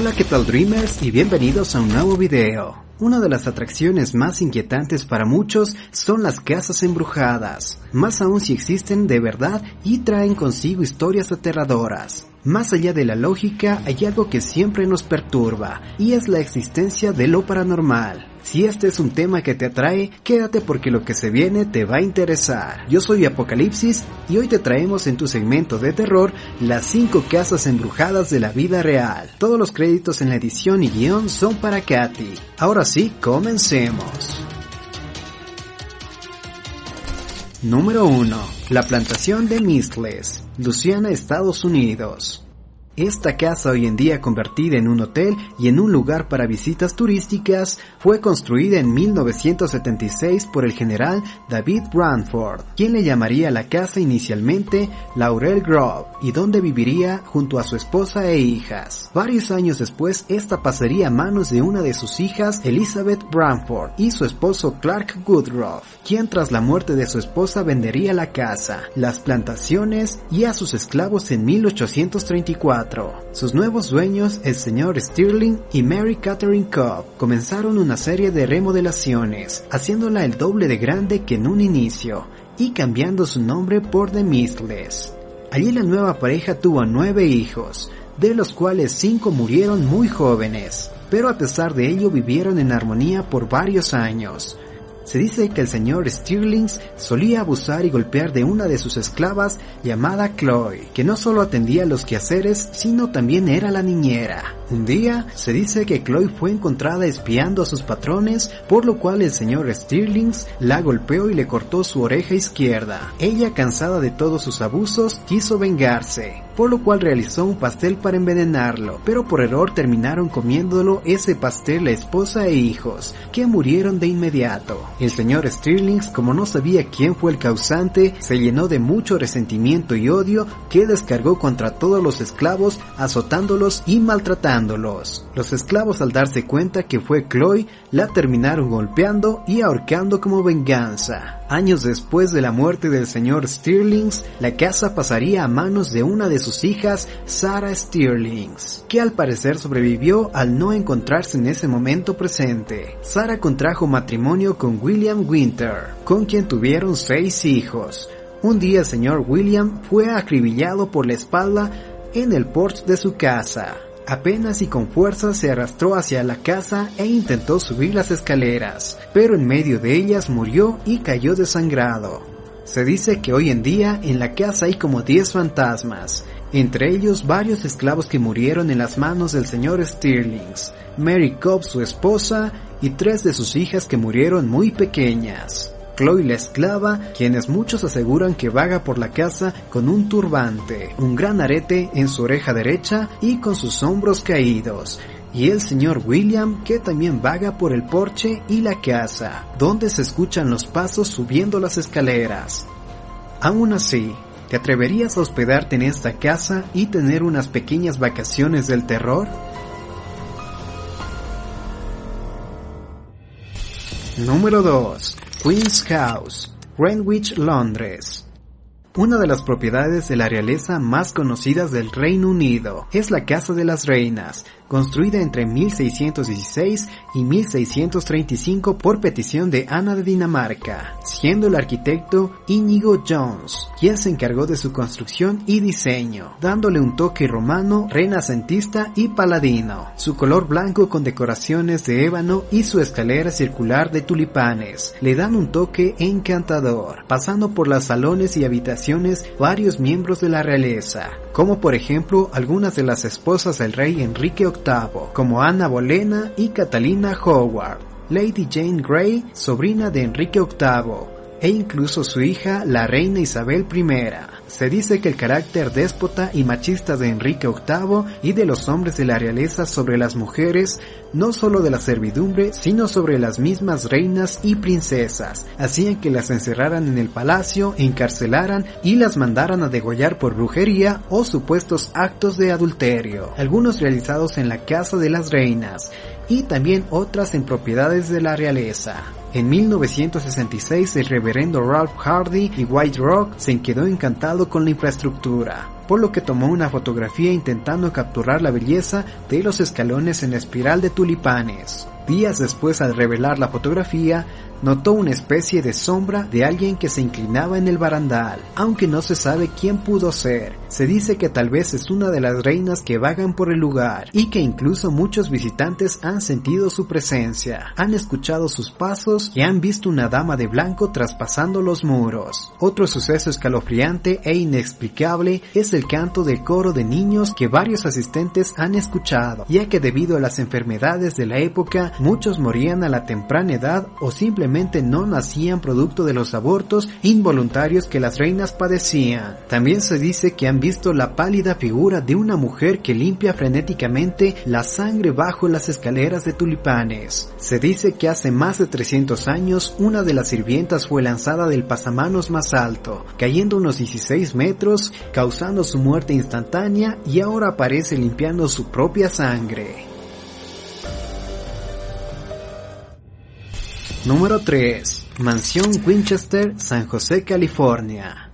Hola qué tal Dreamers y bienvenidos a un nuevo video. Una de las atracciones más inquietantes para muchos son las casas embrujadas, más aún si existen de verdad y traen consigo historias aterradoras. Más allá de la lógica hay algo que siempre nos perturba y es la existencia de lo paranormal. Si este es un tema que te atrae, quédate porque lo que se viene te va a interesar. Yo soy Apocalipsis y hoy te traemos en tu segmento de terror las 5 casas embrujadas de la vida real. Todos los créditos en la edición y guion son para Katy. Ahora sí, comencemos. Número 1. La plantación de Mistles, Luciana, Estados Unidos. Esta casa hoy en día convertida en un hotel y en un lugar para visitas turísticas fue construida en 1976 por el general David Branford, quien le llamaría la casa inicialmente Laurel Grove y donde viviría junto a su esposa e hijas. Varios años después esta pasaría a manos de una de sus hijas Elizabeth Branford y su esposo Clark Woodruff, quien tras la muerte de su esposa vendería la casa, las plantaciones y a sus esclavos en 1834. Sus nuevos dueños, el señor Stirling y Mary Catherine Cobb, comenzaron una serie de remodelaciones, haciéndola el doble de grande que en un inicio, y cambiando su nombre por The Mistles. Allí la nueva pareja tuvo nueve hijos, de los cuales cinco murieron muy jóvenes, pero a pesar de ello vivieron en armonía por varios años. Se dice que el señor Stirlings solía abusar y golpear de una de sus esclavas llamada Chloe, que no solo atendía los quehaceres, sino también era la niñera. Un día se dice que Chloe fue encontrada espiando a sus patrones, por lo cual el señor Stirlings la golpeó y le cortó su oreja izquierda. Ella, cansada de todos sus abusos, quiso vengarse por lo cual realizó un pastel para envenenarlo, pero por error terminaron comiéndolo ese pastel la esposa e hijos, que murieron de inmediato. El señor Stirlings, como no sabía quién fue el causante, se llenó de mucho resentimiento y odio que descargó contra todos los esclavos, azotándolos y maltratándolos. Los esclavos al darse cuenta que fue Chloe, la terminaron golpeando y ahorcando como venganza. Años después de la muerte del señor Stirlings, la casa pasaría a manos de una de sus hijas, Sarah Stirlings, que al parecer sobrevivió al no encontrarse en ese momento presente. Sarah contrajo matrimonio con William Winter, con quien tuvieron seis hijos. Un día el señor William fue acribillado por la espalda en el porche de su casa. Apenas y con fuerza se arrastró hacia la casa e intentó subir las escaleras, pero en medio de ellas murió y cayó desangrado. Se dice que hoy en día en la casa hay como 10 fantasmas, entre ellos varios esclavos que murieron en las manos del señor Stirlings, Mary Cobb su esposa y tres de sus hijas que murieron muy pequeñas. Chloe la esclava, quienes muchos aseguran que vaga por la casa con un turbante, un gran arete en su oreja derecha y con sus hombros caídos, y el señor William que también vaga por el porche y la casa, donde se escuchan los pasos subiendo las escaleras. Aún así, ¿te atreverías a hospedarte en esta casa y tener unas pequeñas vacaciones del terror? Número 2. Queen's House, Greenwich, Londres. Una de las propiedades de la realeza más conocidas del Reino Unido es la Casa de las Reinas, construida entre 1616 y 1635 por petición de Ana de Dinamarca, siendo el arquitecto Íñigo Jones, quien se encargó de su construcción y diseño, dándole un toque romano, renacentista y paladino. Su color blanco con decoraciones de ébano y su escalera circular de tulipanes le dan un toque encantador, pasando por los salones y habitaciones varios miembros de la realeza, como por ejemplo algunas de las esposas del rey Enrique VIII, como Ana Bolena y Catalina Howard, Lady Jane Grey, sobrina de Enrique VIII, e incluso su hija, la reina Isabel I. Se dice que el carácter déspota y machista de Enrique VIII y de los hombres de la realeza sobre las mujeres, no solo de la servidumbre, sino sobre las mismas reinas y princesas, hacían que las encerraran en el palacio, encarcelaran y las mandaran a degollar por brujería o supuestos actos de adulterio, algunos realizados en la casa de las reinas, y también otras en propiedades de la realeza. En 1966 el reverendo Ralph Hardy y White Rock se quedó encantado con la infraestructura. Por lo que tomó una fotografía intentando capturar la belleza de los escalones en la espiral de tulipanes. Días después al revelar la fotografía, notó una especie de sombra de alguien que se inclinaba en el barandal, aunque no se sabe quién pudo ser. Se dice que tal vez es una de las reinas que vagan por el lugar y que incluso muchos visitantes han sentido su presencia, han escuchado sus pasos y han visto una dama de blanco traspasando los muros. Otro suceso escalofriante e inexplicable es el canto del coro de niños que varios asistentes han escuchado, ya que debido a las enfermedades de la época muchos morían a la temprana edad o simplemente no nacían producto de los abortos involuntarios que las reinas padecían. También se dice que han visto la pálida figura de una mujer que limpia frenéticamente la sangre bajo las escaleras de tulipanes. Se dice que hace más de 300 años una de las sirvientas fue lanzada del pasamanos más alto, cayendo unos 16 metros, causando su muerte instantánea y ahora aparece limpiando su propia sangre. Número 3. Mansión Winchester, San José, California.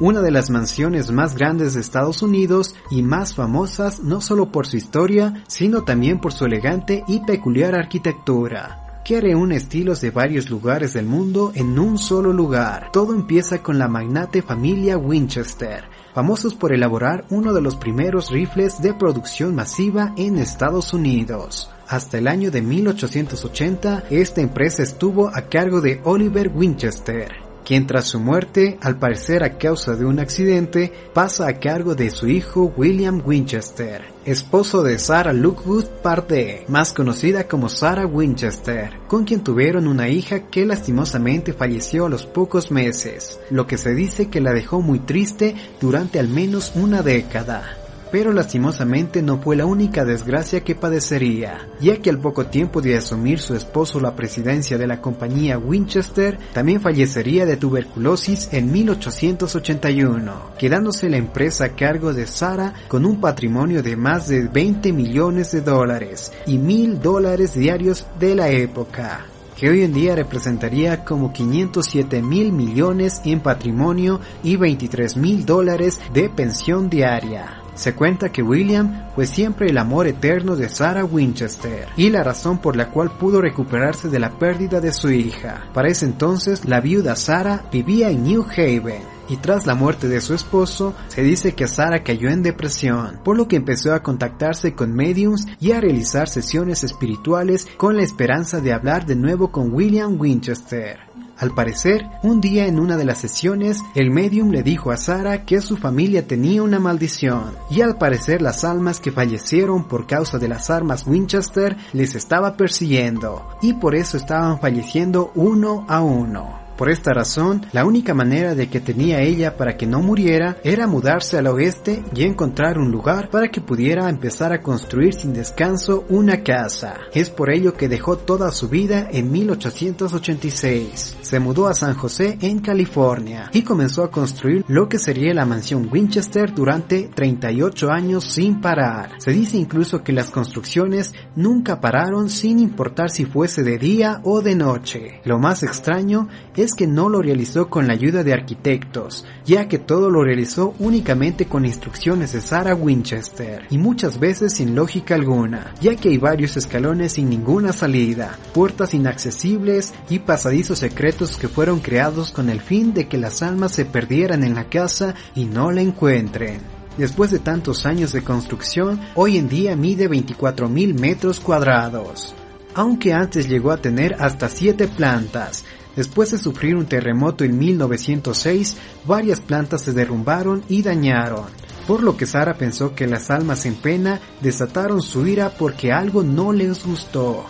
Una de las mansiones más grandes de Estados Unidos y más famosas no solo por su historia, sino también por su elegante y peculiar arquitectura que reúne estilos de varios lugares del mundo en un solo lugar. Todo empieza con la magnate familia Winchester, famosos por elaborar uno de los primeros rifles de producción masiva en Estados Unidos. Hasta el año de 1880, esta empresa estuvo a cargo de Oliver Winchester, quien tras su muerte, al parecer a causa de un accidente, pasa a cargo de su hijo William Winchester, esposo de Sarah Lookwood Pardee, más conocida como Sarah Winchester, con quien tuvieron una hija que lastimosamente falleció a los pocos meses, lo que se dice que la dejó muy triste durante al menos una década pero lastimosamente no fue la única desgracia que padecería, ya que al poco tiempo de asumir su esposo la presidencia de la compañía Winchester, también fallecería de tuberculosis en 1881, quedándose la empresa a cargo de Sara con un patrimonio de más de 20 millones de dólares y mil dólares diarios de la época que hoy en día representaría como 507 mil millones en patrimonio y 23 mil dólares de pensión diaria. Se cuenta que William fue siempre el amor eterno de Sarah Winchester y la razón por la cual pudo recuperarse de la pérdida de su hija. Para ese entonces, la viuda Sarah vivía en New Haven y tras la muerte de su esposo, se dice que Sarah cayó en depresión, por lo que empezó a contactarse con mediums y a realizar sesiones espirituales con la esperanza de hablar de nuevo con William Winchester. Al parecer, un día en una de las sesiones, el medium le dijo a Sara que su familia tenía una maldición, y al parecer las almas que fallecieron por causa de las armas Winchester les estaba persiguiendo, y por eso estaban falleciendo uno a uno. Por esta razón, la única manera de que tenía ella para que no muriera era mudarse al oeste y encontrar un lugar para que pudiera empezar a construir sin descanso una casa. Es por ello que dejó toda su vida en 1886. Se mudó a San José en California y comenzó a construir lo que sería la mansión Winchester durante 38 años sin parar. Se dice incluso que las construcciones nunca pararon sin importar si fuese de día o de noche. Lo más extraño es que no lo realizó con la ayuda de arquitectos, ya que todo lo realizó únicamente con instrucciones de Sarah Winchester, y muchas veces sin lógica alguna, ya que hay varios escalones sin ninguna salida, puertas inaccesibles y pasadizos secretos que fueron creados con el fin de que las almas se perdieran en la casa y no la encuentren. Después de tantos años de construcción, hoy en día mide 24.000 metros cuadrados aunque antes llegó a tener hasta 7 plantas, Después de sufrir un terremoto en 1906, varias plantas se derrumbaron y dañaron, por lo que Sara pensó que las almas en pena desataron su ira porque algo no les gustó.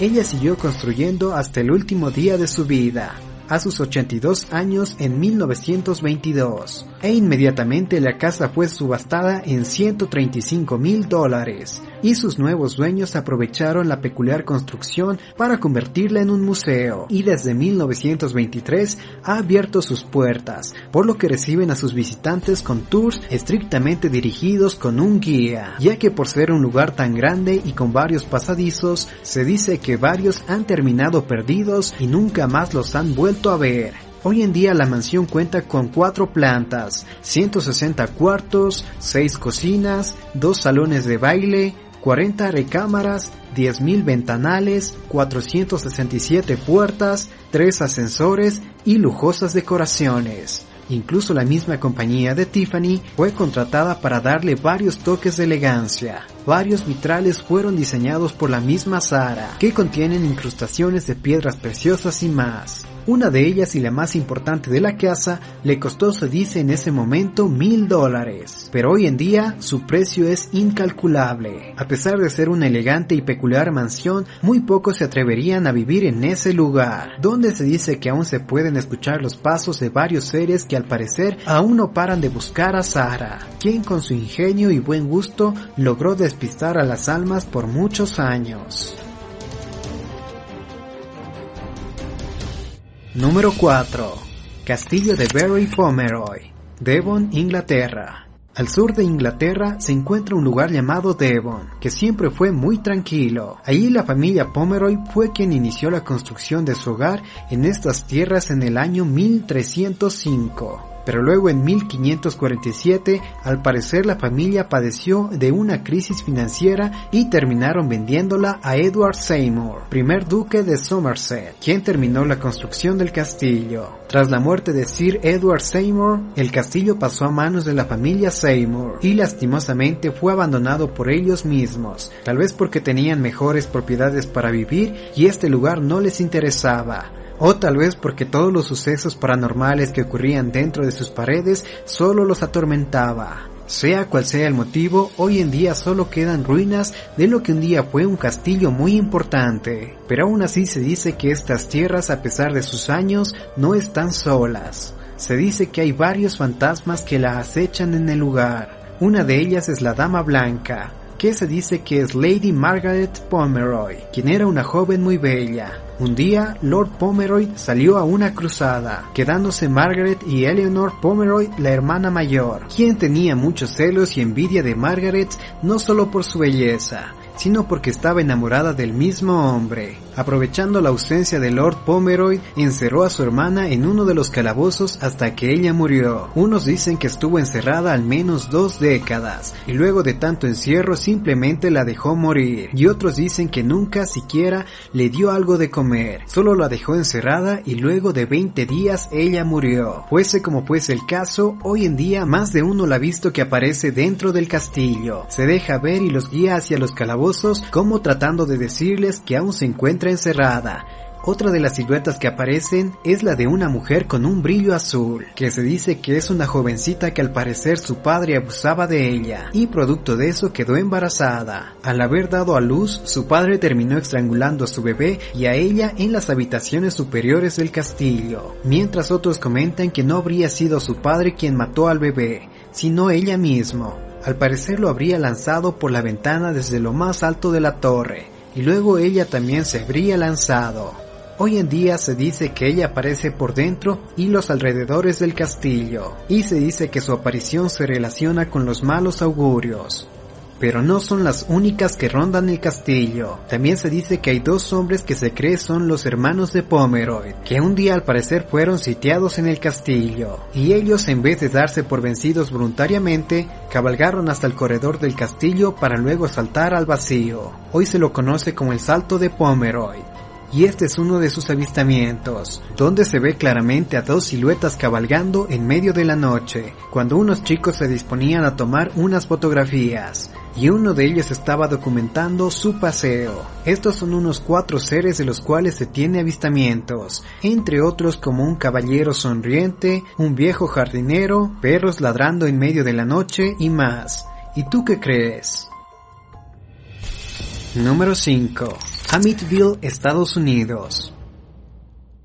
Ella siguió construyendo hasta el último día de su vida, a sus 82 años en 1922, e inmediatamente la casa fue subastada en 135 mil dólares y sus nuevos dueños aprovecharon la peculiar construcción para convertirla en un museo y desde 1923 ha abierto sus puertas, por lo que reciben a sus visitantes con tours estrictamente dirigidos con un guía, ya que por ser un lugar tan grande y con varios pasadizos, se dice que varios han terminado perdidos y nunca más los han vuelto a ver. Hoy en día la mansión cuenta con cuatro plantas, 160 cuartos, 6 cocinas, 2 salones de baile, 40 recámaras, 10.000 ventanales, 467 puertas, 3 ascensores y lujosas decoraciones. Incluso la misma compañía de Tiffany fue contratada para darle varios toques de elegancia. Varios vitrales fueron diseñados por la misma Sara, que contienen incrustaciones de piedras preciosas y más. Una de ellas y la más importante de la casa le costó, se dice en ese momento, mil dólares. Pero hoy en día su precio es incalculable. A pesar de ser una elegante y peculiar mansión, muy pocos se atreverían a vivir en ese lugar, donde se dice que aún se pueden escuchar los pasos de varios seres que al parecer aún no paran de buscar a Sara, quien con su ingenio y buen gusto logró despistar a las almas por muchos años. Número 4. Castillo de Barry Pomeroy, Devon, Inglaterra. Al sur de Inglaterra se encuentra un lugar llamado Devon, que siempre fue muy tranquilo. Allí la familia Pomeroy fue quien inició la construcción de su hogar en estas tierras en el año 1305 pero luego en 1547 al parecer la familia padeció de una crisis financiera y terminaron vendiéndola a Edward Seymour, primer duque de Somerset, quien terminó la construcción del castillo. Tras la muerte de Sir Edward Seymour, el castillo pasó a manos de la familia Seymour y lastimosamente fue abandonado por ellos mismos, tal vez porque tenían mejores propiedades para vivir y este lugar no les interesaba o tal vez porque todos los sucesos paranormales que ocurrían dentro de sus paredes solo los atormentaba. Sea cual sea el motivo, hoy en día solo quedan ruinas de lo que un día fue un castillo muy importante, pero aún así se dice que estas tierras a pesar de sus años no están solas. Se dice que hay varios fantasmas que la acechan en el lugar. Una de ellas es la Dama Blanca, que se dice que es Lady Margaret Pomeroy, quien era una joven muy bella. Un día, Lord Pomeroy salió a una cruzada, quedándose Margaret y Eleanor Pomeroy la hermana mayor, quien tenía muchos celos y envidia de Margaret no solo por su belleza, sino porque estaba enamorada del mismo hombre. Aprovechando la ausencia de Lord Pomeroy, encerró a su hermana en uno de los calabozos hasta que ella murió. Unos dicen que estuvo encerrada al menos dos décadas, y luego de tanto encierro simplemente la dejó morir. Y otros dicen que nunca siquiera le dio algo de comer, solo la dejó encerrada y luego de 20 días ella murió. Fuese como fuese el caso, hoy en día más de uno la ha visto que aparece dentro del castillo. Se deja ver y los guía hacia los calabozos como tratando de decirles que aún se encuentra encerrada. Otra de las siluetas que aparecen es la de una mujer con un brillo azul, que se dice que es una jovencita que al parecer su padre abusaba de ella, y producto de eso quedó embarazada. Al haber dado a luz, su padre terminó estrangulando a su bebé y a ella en las habitaciones superiores del castillo, mientras otros comentan que no habría sido su padre quien mató al bebé, sino ella mismo. Al parecer lo habría lanzado por la ventana desde lo más alto de la torre, y luego ella también se habría lanzado. Hoy en día se dice que ella aparece por dentro y los alrededores del castillo, y se dice que su aparición se relaciona con los malos augurios pero no son las únicas que rondan el castillo. También se dice que hay dos hombres que se cree son los hermanos de Pomeroy, que un día al parecer fueron sitiados en el castillo, y ellos en vez de darse por vencidos voluntariamente, cabalgaron hasta el corredor del castillo para luego saltar al vacío. Hoy se lo conoce como el Salto de Pomeroy y este es uno de sus avistamientos, donde se ve claramente a dos siluetas cabalgando en medio de la noche, cuando unos chicos se disponían a tomar unas fotografías y uno de ellos estaba documentando su paseo. Estos son unos cuatro seres de los cuales se tiene avistamientos, entre otros como un caballero sonriente, un viejo jardinero, perros ladrando en medio de la noche y más. ¿Y tú qué crees? Número 5. Amityville, Estados Unidos.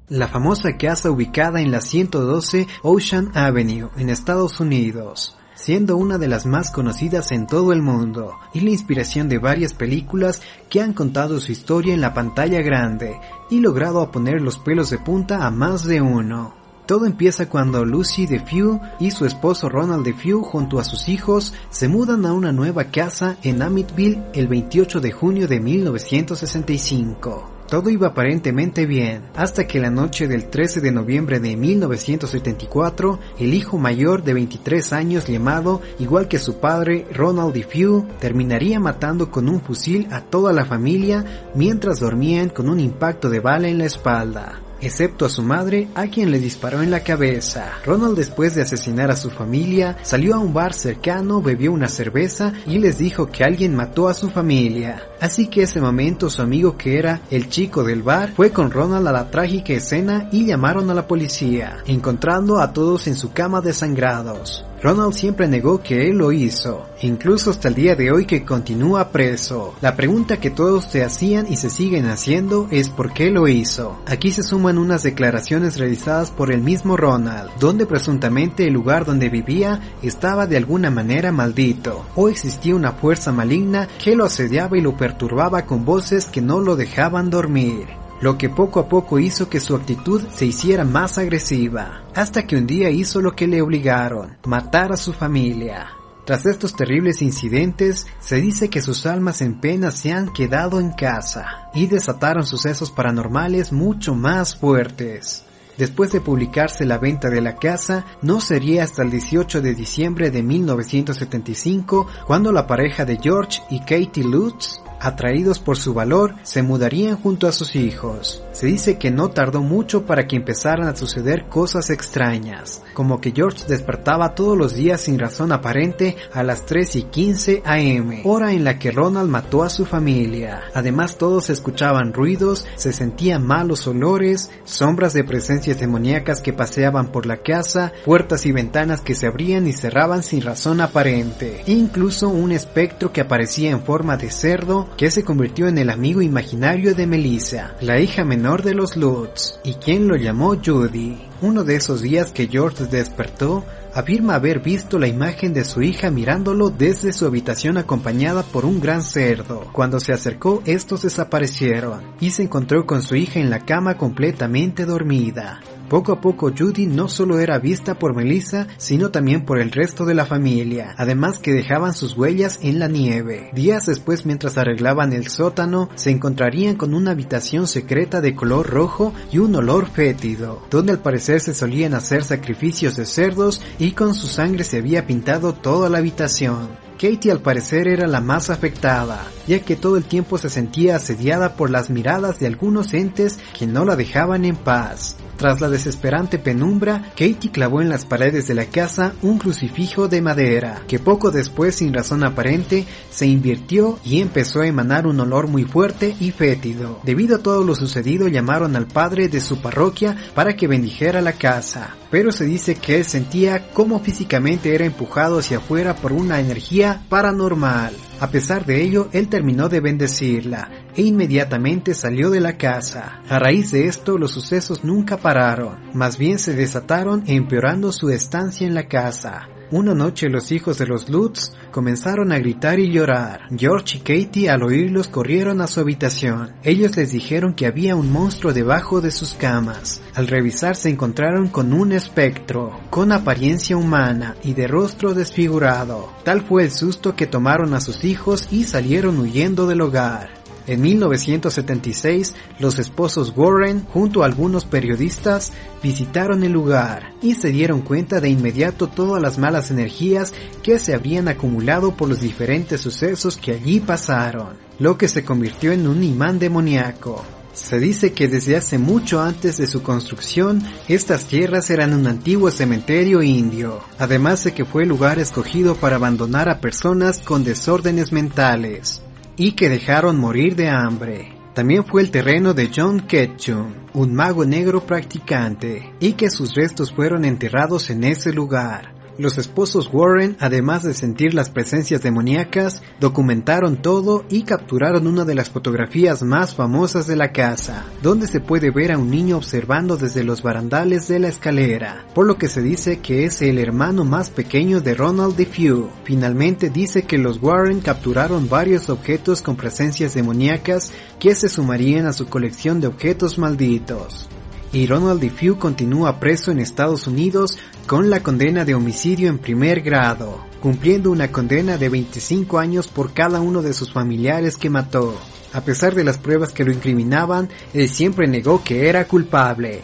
La famosa casa ubicada en la 112 Ocean Avenue, en Estados Unidos siendo una de las más conocidas en todo el mundo y la inspiración de varias películas que han contado su historia en la pantalla grande y logrado poner los pelos de punta a más de uno. Todo empieza cuando Lucy DeFew y su esposo Ronald DeFew junto a sus hijos se mudan a una nueva casa en Amityville el 28 de junio de 1965. Todo iba aparentemente bien, hasta que la noche del 13 de noviembre de 1974, el hijo mayor de 23 años llamado, igual que su padre, Ronald DeFew, terminaría matando con un fusil a toda la familia mientras dormían con un impacto de bala en la espalda excepto a su madre, a quien le disparó en la cabeza. Ronald después de asesinar a su familia, salió a un bar cercano, bebió una cerveza y les dijo que alguien mató a su familia. Así que ese momento su amigo que era el chico del bar fue con Ronald a la trágica escena y llamaron a la policía, encontrando a todos en su cama desangrados. Ronald siempre negó que él lo hizo, incluso hasta el día de hoy que continúa preso. La pregunta que todos se hacían y se siguen haciendo es por qué lo hizo. Aquí se suman unas declaraciones realizadas por el mismo Ronald, donde presuntamente el lugar donde vivía estaba de alguna manera maldito, o existía una fuerza maligna que lo asediaba y lo perturbaba con voces que no lo dejaban dormir lo que poco a poco hizo que su actitud se hiciera más agresiva, hasta que un día hizo lo que le obligaron, matar a su familia. Tras estos terribles incidentes, se dice que sus almas en pena se han quedado en casa y desataron sucesos paranormales mucho más fuertes. Después de publicarse la venta de la casa, no sería hasta el 18 de diciembre de 1975 cuando la pareja de George y Katie Lutz atraídos por su valor, se mudarían junto a sus hijos. Se dice que no tardó mucho para que empezaran a suceder cosas extrañas, como que George despertaba todos los días sin razón aparente a las 3 y 15 am, hora en la que Ronald mató a su familia. Además todos escuchaban ruidos, se sentían malos olores, sombras de presencias demoníacas que paseaban por la casa, puertas y ventanas que se abrían y cerraban sin razón aparente, incluso un espectro que aparecía en forma de cerdo que se convirtió en el amigo imaginario de Melissa, la hija menor de los Lutz, y quien lo llamó Judy. Uno de esos días que George despertó, afirma haber visto la imagen de su hija mirándolo desde su habitación acompañada por un gran cerdo. Cuando se acercó, estos desaparecieron y se encontró con su hija en la cama completamente dormida. Poco a poco Judy no solo era vista por Melissa, sino también por el resto de la familia, además que dejaban sus huellas en la nieve. Días después mientras arreglaban el sótano, se encontrarían con una habitación secreta de color rojo y un olor fétido, donde al parecer se solían hacer sacrificios de cerdos y con su sangre se había pintado toda la habitación. Katie al parecer era la más afectada, ya que todo el tiempo se sentía asediada por las miradas de algunos entes que no la dejaban en paz. Tras la desesperante penumbra, Katie clavó en las paredes de la casa un crucifijo de madera, que poco después, sin razón aparente, se invirtió y empezó a emanar un olor muy fuerte y fétido. Debido a todo lo sucedido, llamaron al padre de su parroquia para que bendijera la casa, pero se dice que él sentía como físicamente era empujado hacia afuera por una energía paranormal. A pesar de ello, él terminó de bendecirla e inmediatamente salió de la casa. A raíz de esto, los sucesos nunca pararon, más bien se desataron empeorando su estancia en la casa. Una noche los hijos de los Lutz comenzaron a gritar y llorar. George y Katie al oírlos corrieron a su habitación. Ellos les dijeron que había un monstruo debajo de sus camas. Al revisar se encontraron con un espectro, con apariencia humana y de rostro desfigurado. Tal fue el susto que tomaron a sus hijos y salieron huyendo del hogar. En 1976, los esposos Warren, junto a algunos periodistas, visitaron el lugar y se dieron cuenta de inmediato todas las malas energías que se habían acumulado por los diferentes sucesos que allí pasaron, lo que se convirtió en un imán demoníaco. Se dice que desde hace mucho antes de su construcción, estas tierras eran un antiguo cementerio indio, además de que fue el lugar escogido para abandonar a personas con desórdenes mentales y que dejaron morir de hambre. También fue el terreno de John Ketchum, un mago negro practicante, y que sus restos fueron enterrados en ese lugar. Los esposos Warren, además de sentir las presencias demoníacas, documentaron todo y capturaron una de las fotografías más famosas de la casa, donde se puede ver a un niño observando desde los barandales de la escalera, por lo que se dice que es el hermano más pequeño de Ronald DeFew. Finalmente dice que los Warren capturaron varios objetos con presencias demoníacas que se sumarían a su colección de objetos malditos y Ronald DeFew continúa preso en Estados Unidos con la condena de homicidio en primer grado, cumpliendo una condena de 25 años por cada uno de sus familiares que mató. A pesar de las pruebas que lo incriminaban, él siempre negó que era culpable.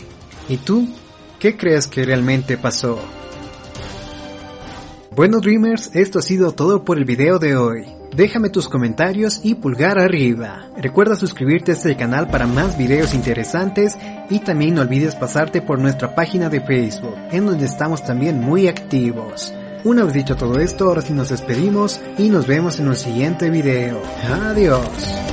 ¿Y tú? ¿Qué crees que realmente pasó? Bueno Dreamers, esto ha sido todo por el video de hoy. Déjame tus comentarios y pulgar arriba. Recuerda suscribirte a este canal para más videos interesantes y también no olvides pasarte por nuestra página de Facebook, en donde estamos también muy activos. Una vez dicho todo esto, ahora sí nos despedimos y nos vemos en un siguiente video. Adiós.